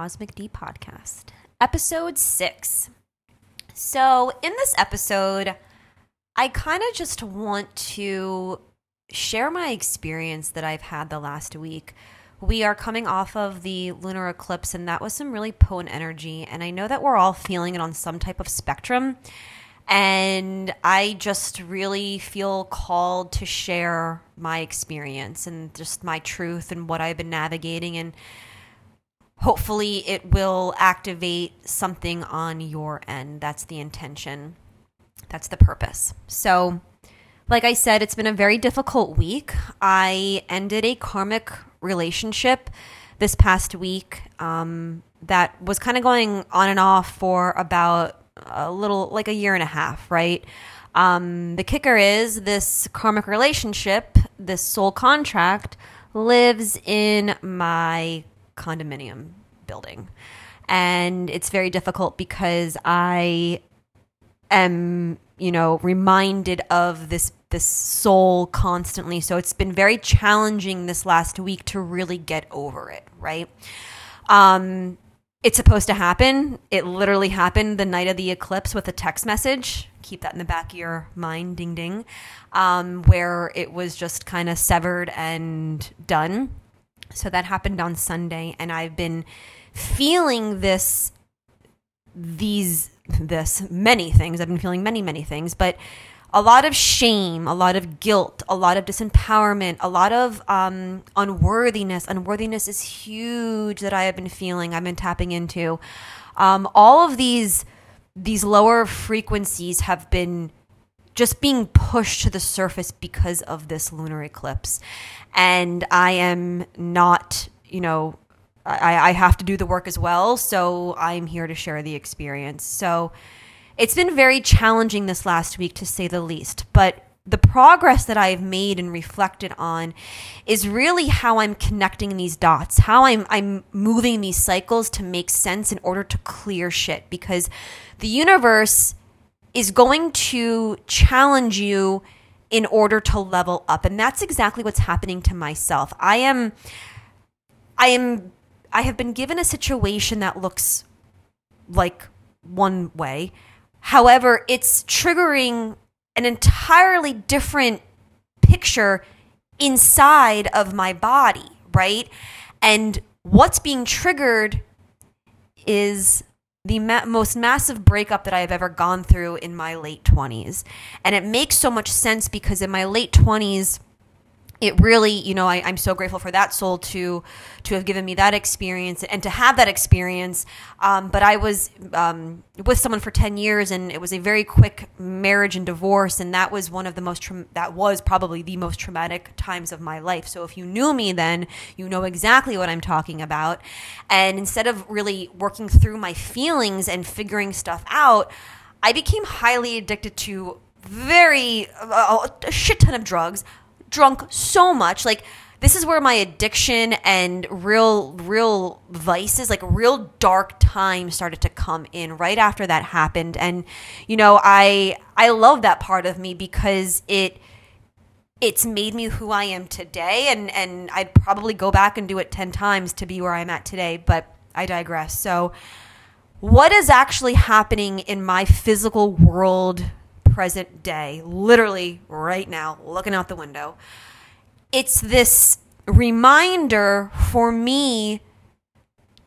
Cosmic Dee Podcast, episode six. So, in this episode, I kind of just want to share my experience that I've had the last week. We are coming off of the lunar eclipse, and that was some really potent energy. And I know that we're all feeling it on some type of spectrum. And I just really feel called to share my experience and just my truth and what I've been navigating. And hopefully, it will activate something on your end. That's the intention, that's the purpose. So, like I said, it's been a very difficult week. I ended a karmic relationship this past week um, that was kind of going on and off for about a little like a year and a half, right? Um, the kicker is this karmic relationship, this soul contract, lives in my condominium building. And it's very difficult because I am, you know, reminded of this this soul constantly. So it's been very challenging this last week to really get over it, right? Um it's supposed to happen. It literally happened the night of the eclipse with a text message. Keep that in the back of your mind, ding ding, um, where it was just kind of severed and done. So that happened on Sunday, and I've been feeling this, these, this, many things. I've been feeling many, many things, but a lot of shame, a lot of guilt, a lot of disempowerment, a lot of um, unworthiness. Unworthiness is huge that I have been feeling. I've been tapping into. Um, all of these these lower frequencies have been just being pushed to the surface because of this lunar eclipse, and I am not, you know. I, I have to do the work as well, so I'm here to share the experience. So, it's been very challenging this last week, to say the least. But the progress that I've made and reflected on is really how I'm connecting these dots, how I'm I'm moving these cycles to make sense in order to clear shit because the universe is going to challenge you in order to level up and that's exactly what's happening to myself. I am I am I have been given a situation that looks like one way However, it's triggering an entirely different picture inside of my body, right? And what's being triggered is the ma- most massive breakup that I have ever gone through in my late 20s. And it makes so much sense because in my late 20s, it really, you know, I, am so grateful for that soul to to have given me that experience and to have that experience. Um, but I was um, with someone for ten years, and it was a very quick marriage and divorce, and that was one of the most tra- that was probably the most traumatic times of my life. So if you knew me then, you know exactly what I'm talking about. And instead of really working through my feelings and figuring stuff out, I became highly addicted to very uh, a shit ton of drugs drunk so much. Like this is where my addiction and real real vices like real dark times started to come in right after that happened and you know i i love that part of me because it it's made me who i am today and and i'd probably go back and do it 10 times to be where i'm at today but i digress so what is actually happening in my physical world present day, literally right now, looking out the window. It's this reminder for me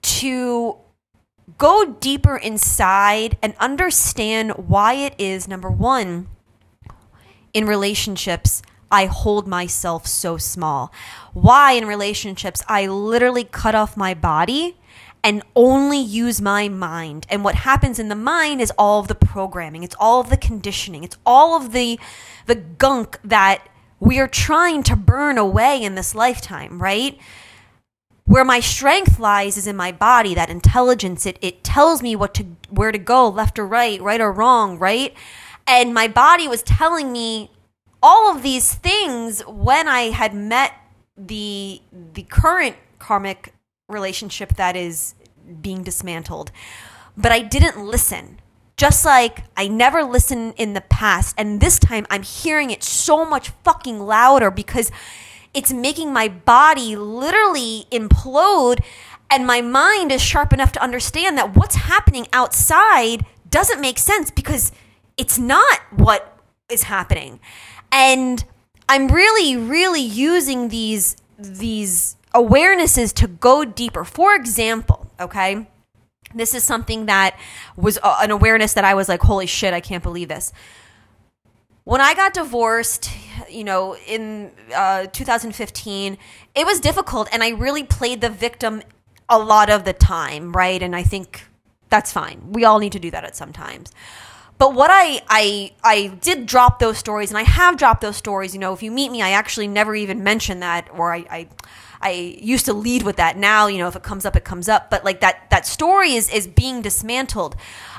to go deeper inside and understand why it is, number one, in relationships, I hold myself so small. Why in relationships, I literally cut off my body and only use my mind. And what happens in the mind is all of the programming, it's all of the conditioning, it's all of the the gunk that we are trying to burn away in this lifetime, right? Where my strength lies is in my body, that intelligence. It it tells me what to where to go, left or right, right or wrong, right? And my body was telling me all of these things when I had met the the current karmic relationship that is being dismantled. But I didn't listen. Just like I never listened in the past. And this time I'm hearing it so much fucking louder because it's making my body literally implode. And my mind is sharp enough to understand that what's happening outside doesn't make sense because it's not what is happening. And I'm really, really using these these awarenesses to go deeper. For example, okay, this is something that was uh, an awareness that I was like, holy shit, I can't believe this. When I got divorced, you know, in uh, 2015, it was difficult, and I really played the victim a lot of the time, right? And I think that's fine. We all need to do that at some times. But what I I I did drop those stories, and I have dropped those stories. You know, if you meet me, I actually never even mention that, or I, I I used to lead with that. Now, you know, if it comes up, it comes up. But like that that story is is being dismantled.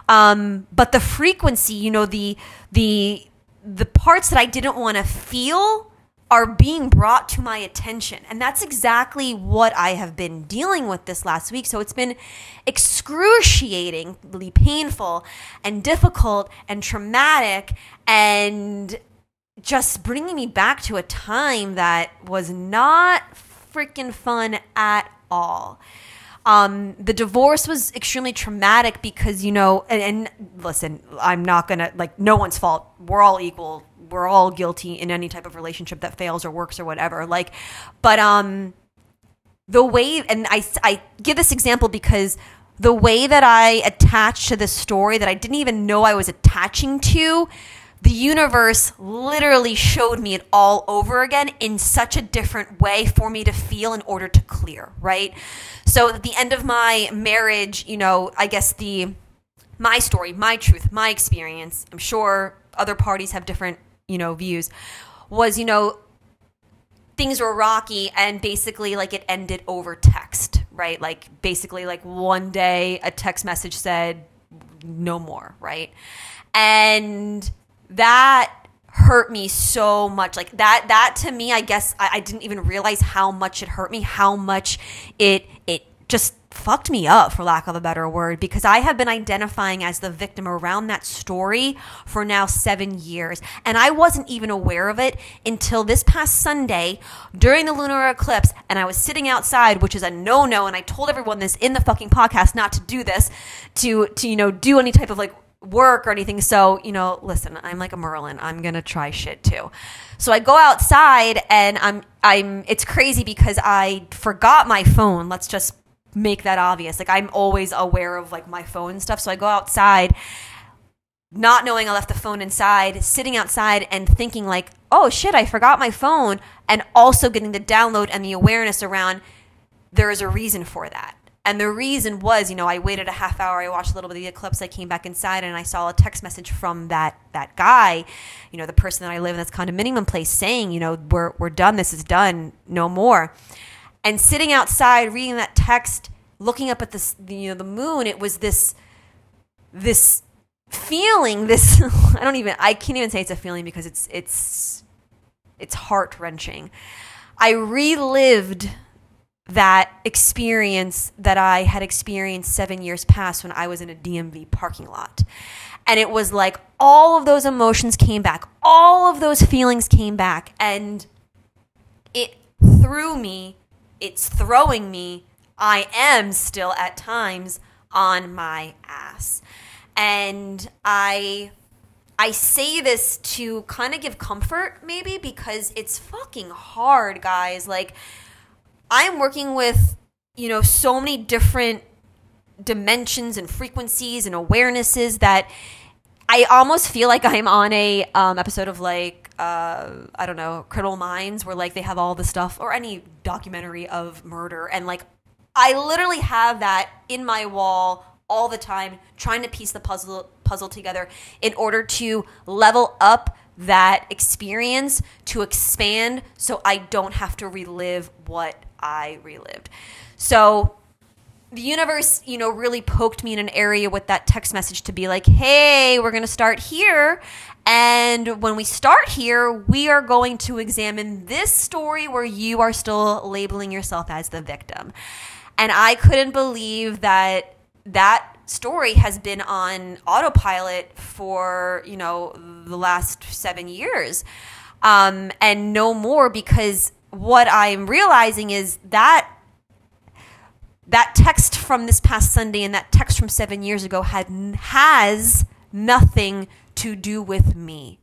Um, but the frequency, you know, the the the parts that I didn't want to feel are being brought to my attention. And that's exactly what I have been dealing with this last week. So it's been excruciatingly painful and difficult and traumatic and just bringing me back to a time that was not freaking fun at all. Um, the divorce was extremely traumatic because, you know, and, and listen, I'm not gonna, like, no one's fault. We're all equal. We're all guilty in any type of relationship that fails or works or whatever. Like, but, um, the way, and I, I give this example because the way that I attached to this story that I didn't even know I was attaching to the universe literally showed me it all over again in such a different way for me to feel in order to clear, right? So at the end of my marriage, you know, I guess the my story, my truth, my experience, I'm sure other parties have different, you know, views, was, you know, things were rocky and basically like it ended over text, right? Like basically like one day a text message said no more, right? And that hurt me so much. Like that that to me i guess I, I, didn't even realize how much it hurt me how much it it just fucked me up for lack of a better word because i have been identifying as the victim around that story for now seven years. And i wasn't even aware of it until this past sunday during the lunar eclipse and i was sitting outside which is a no-no and i told everyone this in the fucking podcast not to do this to to you know do any type of like work or anything. So, you know, listen, I'm like a Merlin. I'm going to try shit too. So I go outside and I'm I'm it's crazy because I forgot my phone. Let's just make that obvious. Like I'm always aware of like my phone stuff. So I go outside not knowing I left the phone inside, sitting outside and thinking like, "Oh shit, I forgot my phone." And also getting the download and the awareness around there is a reason for that. And the reason was, you know, I waited a half hour. I watched a little bit of the eclipse. I came back inside and I saw a text message from that that guy, you know, the person that I live in this condominium place, saying, you know, we're we're done. This is done. No more. And sitting outside reading that text, looking up at this, you know, the moon. It was this this feeling. This I don't even. I can't even say it's a feeling because it's it's it's heart wrenching. I relived that experience that I had experienced seven years past when I was in a DMV parking lot. And it was like all of those emotions came back, all of those feelings came back, and it threw me, it's throwing me. I am still at times on my ass. And I I say this to kind of give comfort maybe because it's fucking hard, guys. Like I'm working with, you know, so many different dimensions and frequencies and awarenesses that I almost feel like I'm on a um, episode of like uh, I don't know Criminal Minds where like they have all the stuff or any documentary of murder. And like I literally have that in my wall all the time trying to piece the puzzle puzzle together in order to level up that experience to expand so I don't have to relive what I relived. So the universe, you know, really poked me in an area with that text message to be like, hey, we're going to start here. And when we start here, we are going to examine this story where you are still labeling yourself as the victim. And I couldn't believe that that story has been on autopilot for, you know, the last seven years. Um, and no more because what I'm realizing is that that text from this past Sunday and that text from seven years ago had has nothing to do with me.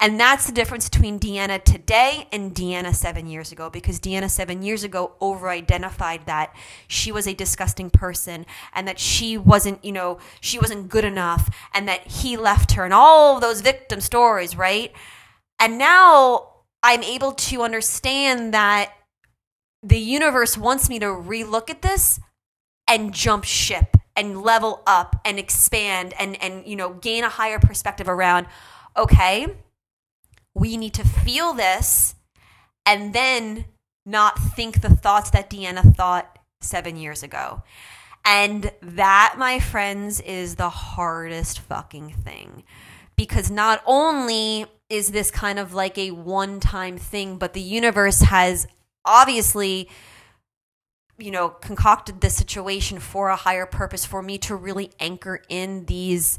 And that's the difference between Deanna today and Deanna seven years ago, because Deanna seven years ago over identified that she was a disgusting person and that she wasn't, you know, she wasn't good enough and that he left her and all those victim stories, right? And now I'm able to understand that the universe wants me to relook at this and jump ship and level up and expand and and you know gain a higher perspective around okay we need to feel this and then not think the thoughts that Deanna thought 7 years ago. And that my friends is the hardest fucking thing. Because not only is this kind of like a one time thing but the universe has obviously you know, concocted this situation for a higher purpose for me to really anchor in these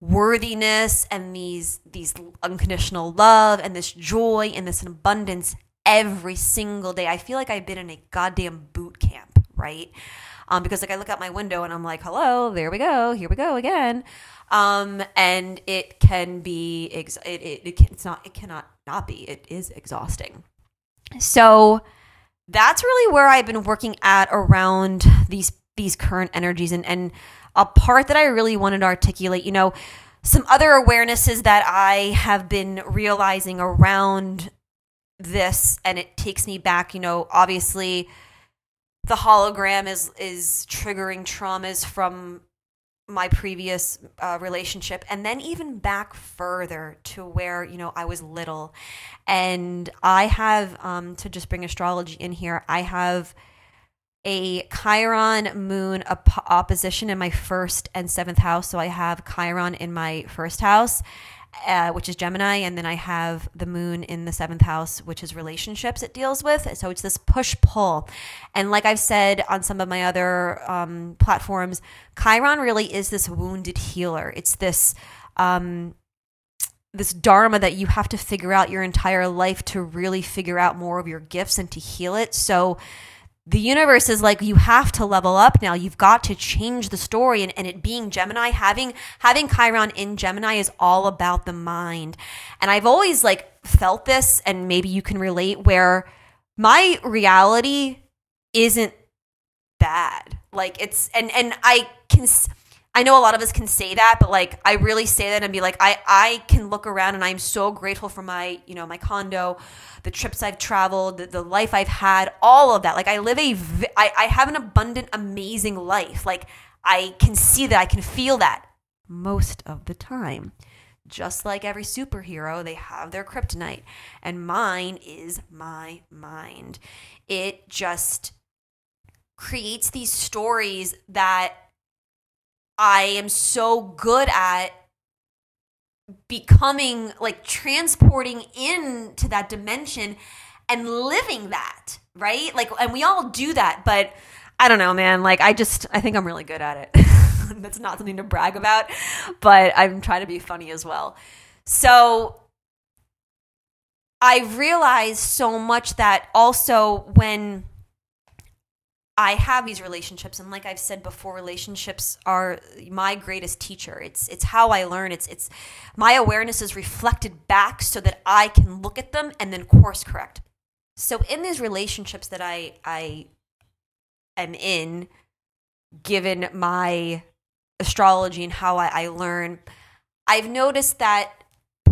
worthiness and these these unconditional love and this joy and this abundance every single day. I feel like I've been in a goddamn boot camp, right? Um, because like I look out my window and I'm like, hello, there we go, here we go again. Um, and it can be, ex- it, it, it can, it's not, it cannot not be, it is exhausting. So, that's really where I've been working at around these these current energies and and a part that I really wanted to articulate, you know, some other awarenesses that I have been realizing around this and it takes me back, you know, obviously the hologram is is triggering traumas from my previous uh, relationship and then even back further to where you know i was little. And i have um, to just bring astrology in here i have a chiron moon op- opposition in my first and seventh house. So i have chiron in my first house uh, which is Gemini, and then I have the moon in the seventh house, which is relationships it deals with. So it's this push pull. And like I've said on some of my other um, platforms, Chiron really is this wounded healer. It's this. Um, this dharma that you have to figure out your entire life to really figure out more of your gifts and to heal it. So, the universe is like you have to level up now. You've got to change the story. And, and it being gemini having having chiron in gemini is all about the mind. And i've always like felt this and maybe you can relate where my reality isn't bad. Like it's and and i can I know a lot of us can say that, but like I really say that and be like, I I can look around and I'm so grateful for my you know my condo, the trips I've traveled, the, the life I've had, all of that. Like I live a I, I have an abundant, amazing life. Like I can see that, I can feel that most of the time. Just like every superhero, they have their kryptonite, and mine is my mind. It just creates these stories that I am so good at becoming like transporting into that dimension and living that, right? Like, and we all do that, but I don't know, man. Like, I just, I think I'm really good at it. That's not something to brag about, but I'm trying to be funny as well. So, I realized so much that also when I have these relationships and like I've said before relationships are my greatest teacher. It's it's how I learn. It's it's my awareness is reflected back so that I can look at them and then course correct. So in these relationships that I I am in given my astrology and how I, I learn, I've noticed that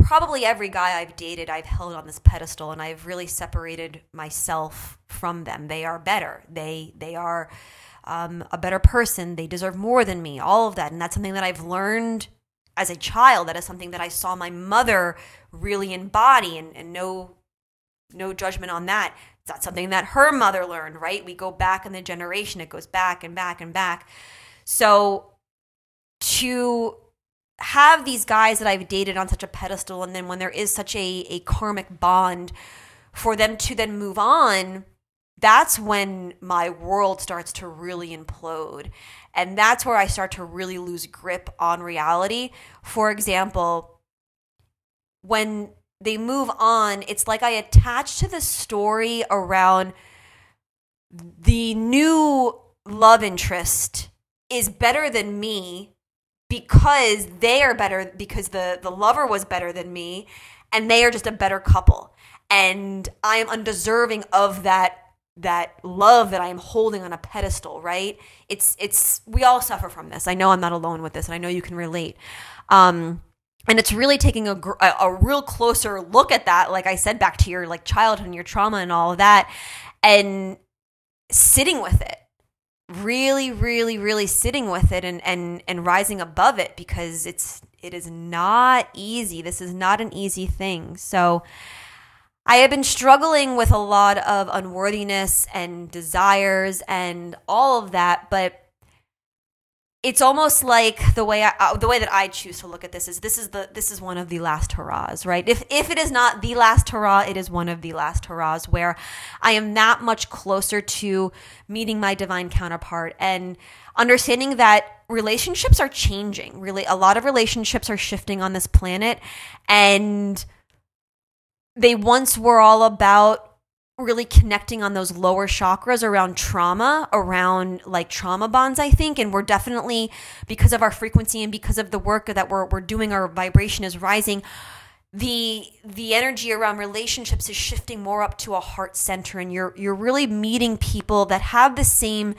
probably every guy I've dated, I've held on this pedestal and I've really separated myself from them. They are better. They they are um, a better person. They deserve more than me. All of that, and that's something that I've learned as a child. That is something that I saw my mother really embody, and, and no no judgment on that. That's something that her mother learned. Right? We go back in the generation. It goes back and back and back. So to have these guys that I've dated on such a pedestal, and then when there is such a, a karmic bond, for them to then move on, that's when my world starts to really implode. And that's where I start to really lose grip on reality. For example, when they move on, it's like I attach to the story around the new love interest is better than me because they are better because the the lover was better than me and they are just a better couple and I am undeserving of that that love that I am holding on a pedestal, right? It's it's we all suffer from this. I know I'm not alone with this and I know you can relate. Um and it's really taking a, a, real closer look at that like i said back to your like childhood and your trauma and all of that and sitting with it really really really sitting with it and and and rising above it because it's it is not easy. This is not an easy thing. So i have been struggling with a lot of unworthiness and desires and all of that but it's almost like the way I, uh, the way that I choose to look at this is this is the this is one of the last hurrahs, right? If if it is not the last hurrah, it is one of the last hurrahs where I am that much closer to meeting my divine counterpart and understanding that relationships are changing. Really, a lot of relationships are shifting on this planet, and they once were all about really connecting on those lower chakras around trauma, around like trauma bonds, I think. And we're definitely, because of our frequency and because of the work that we're, we're doing, our vibration is rising. The the energy around relationships is shifting more up to a heart center, and you're you're really meeting people that have the same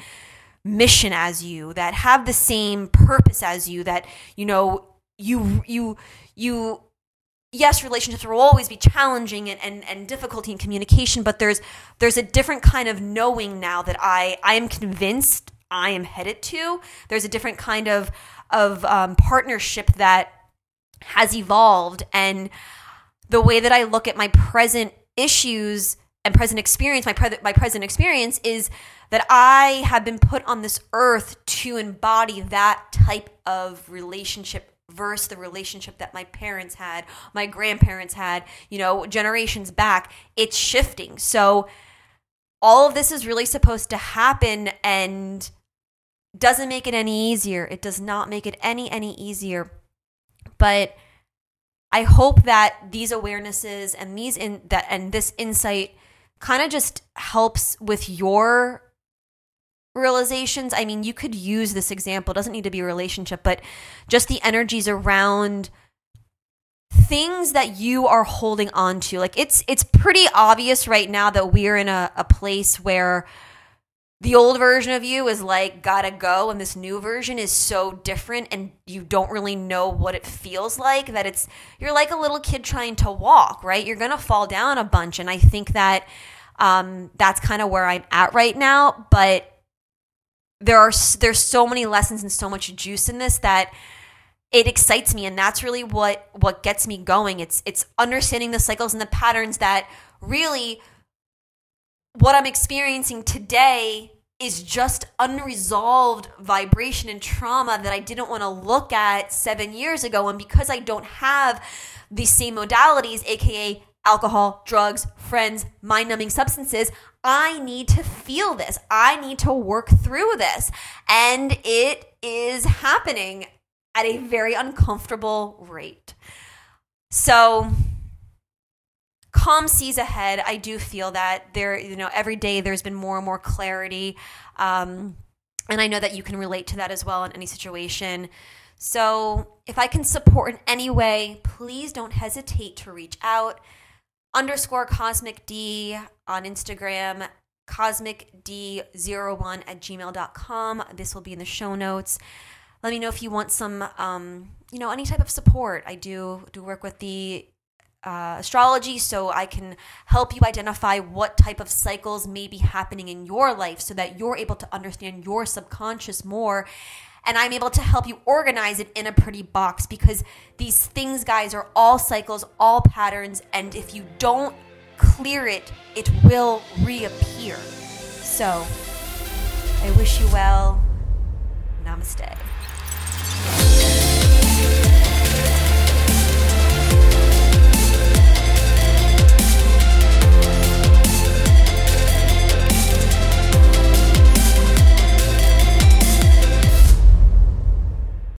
mission as you, that have the same purpose as you, that you know you you you yes, relationships will always be challenging and, and, and difficulty in communication, but there's there's a different kind of knowing now that I I am convinced I am headed to. There's a different kind of of um, partnership that has evolved, and the way that I look at my present issues and present experience, my pre- my present experience is that I have been put on this earth to embody that type of relationship versus the relationship that my parents had, my grandparents had, you know, generations back. It's shifting. So all of this is really supposed to happen and doesn't make it any easier. It does not make it any any easier. But I hope that these awarenesses and these in that and this insight kind of just helps with your realizations. I mean, you could use this example. It doesn't need to be a relationship, but just the energies around things that you are holding on to. Like it's it's pretty obvious right now that we're in a, a place where the old version of you is like gotta go and this new version is so different and you don't really know what it feels like that it's you're like a little kid trying to walk right you're gonna fall down a bunch and i think that um, that's kind of where i'm at right now but there are there's so many lessons and so much juice in this that it excites me and that's really what what gets me going. It's it's understanding the cycles and the patterns that really what i'm experiencing today is just unresolved vibration and trauma that I didn't want to look at 7 years ago and because I don't have the same modalities aka alcohol, drugs, friends, mind numbing substances, I need to feel this. I need to work through this. And it is happening at a very uncomfortable rate. So, calm seas ahead. I do feel that there, you know, every day there's been more and more clarity. Um, and I know that you can relate to that as well in any situation. So, if I can support in any way, please don't hesitate to reach out underscore cosmic Dee on Instagram, cosmic Dee01 at gmail.com. This will be in the show notes. Let me know if you want some, um, you know, any type of support. I do do work with the uh, astrology so I can help you identify what type of cycles may be happening in your life so that you're able to understand your subconscious more and I'm able to help you organize it in a pretty box because these things, guys, are all cycles, all patterns, and if you don't clear it, it will reappear. So, I wish you well. Namaste.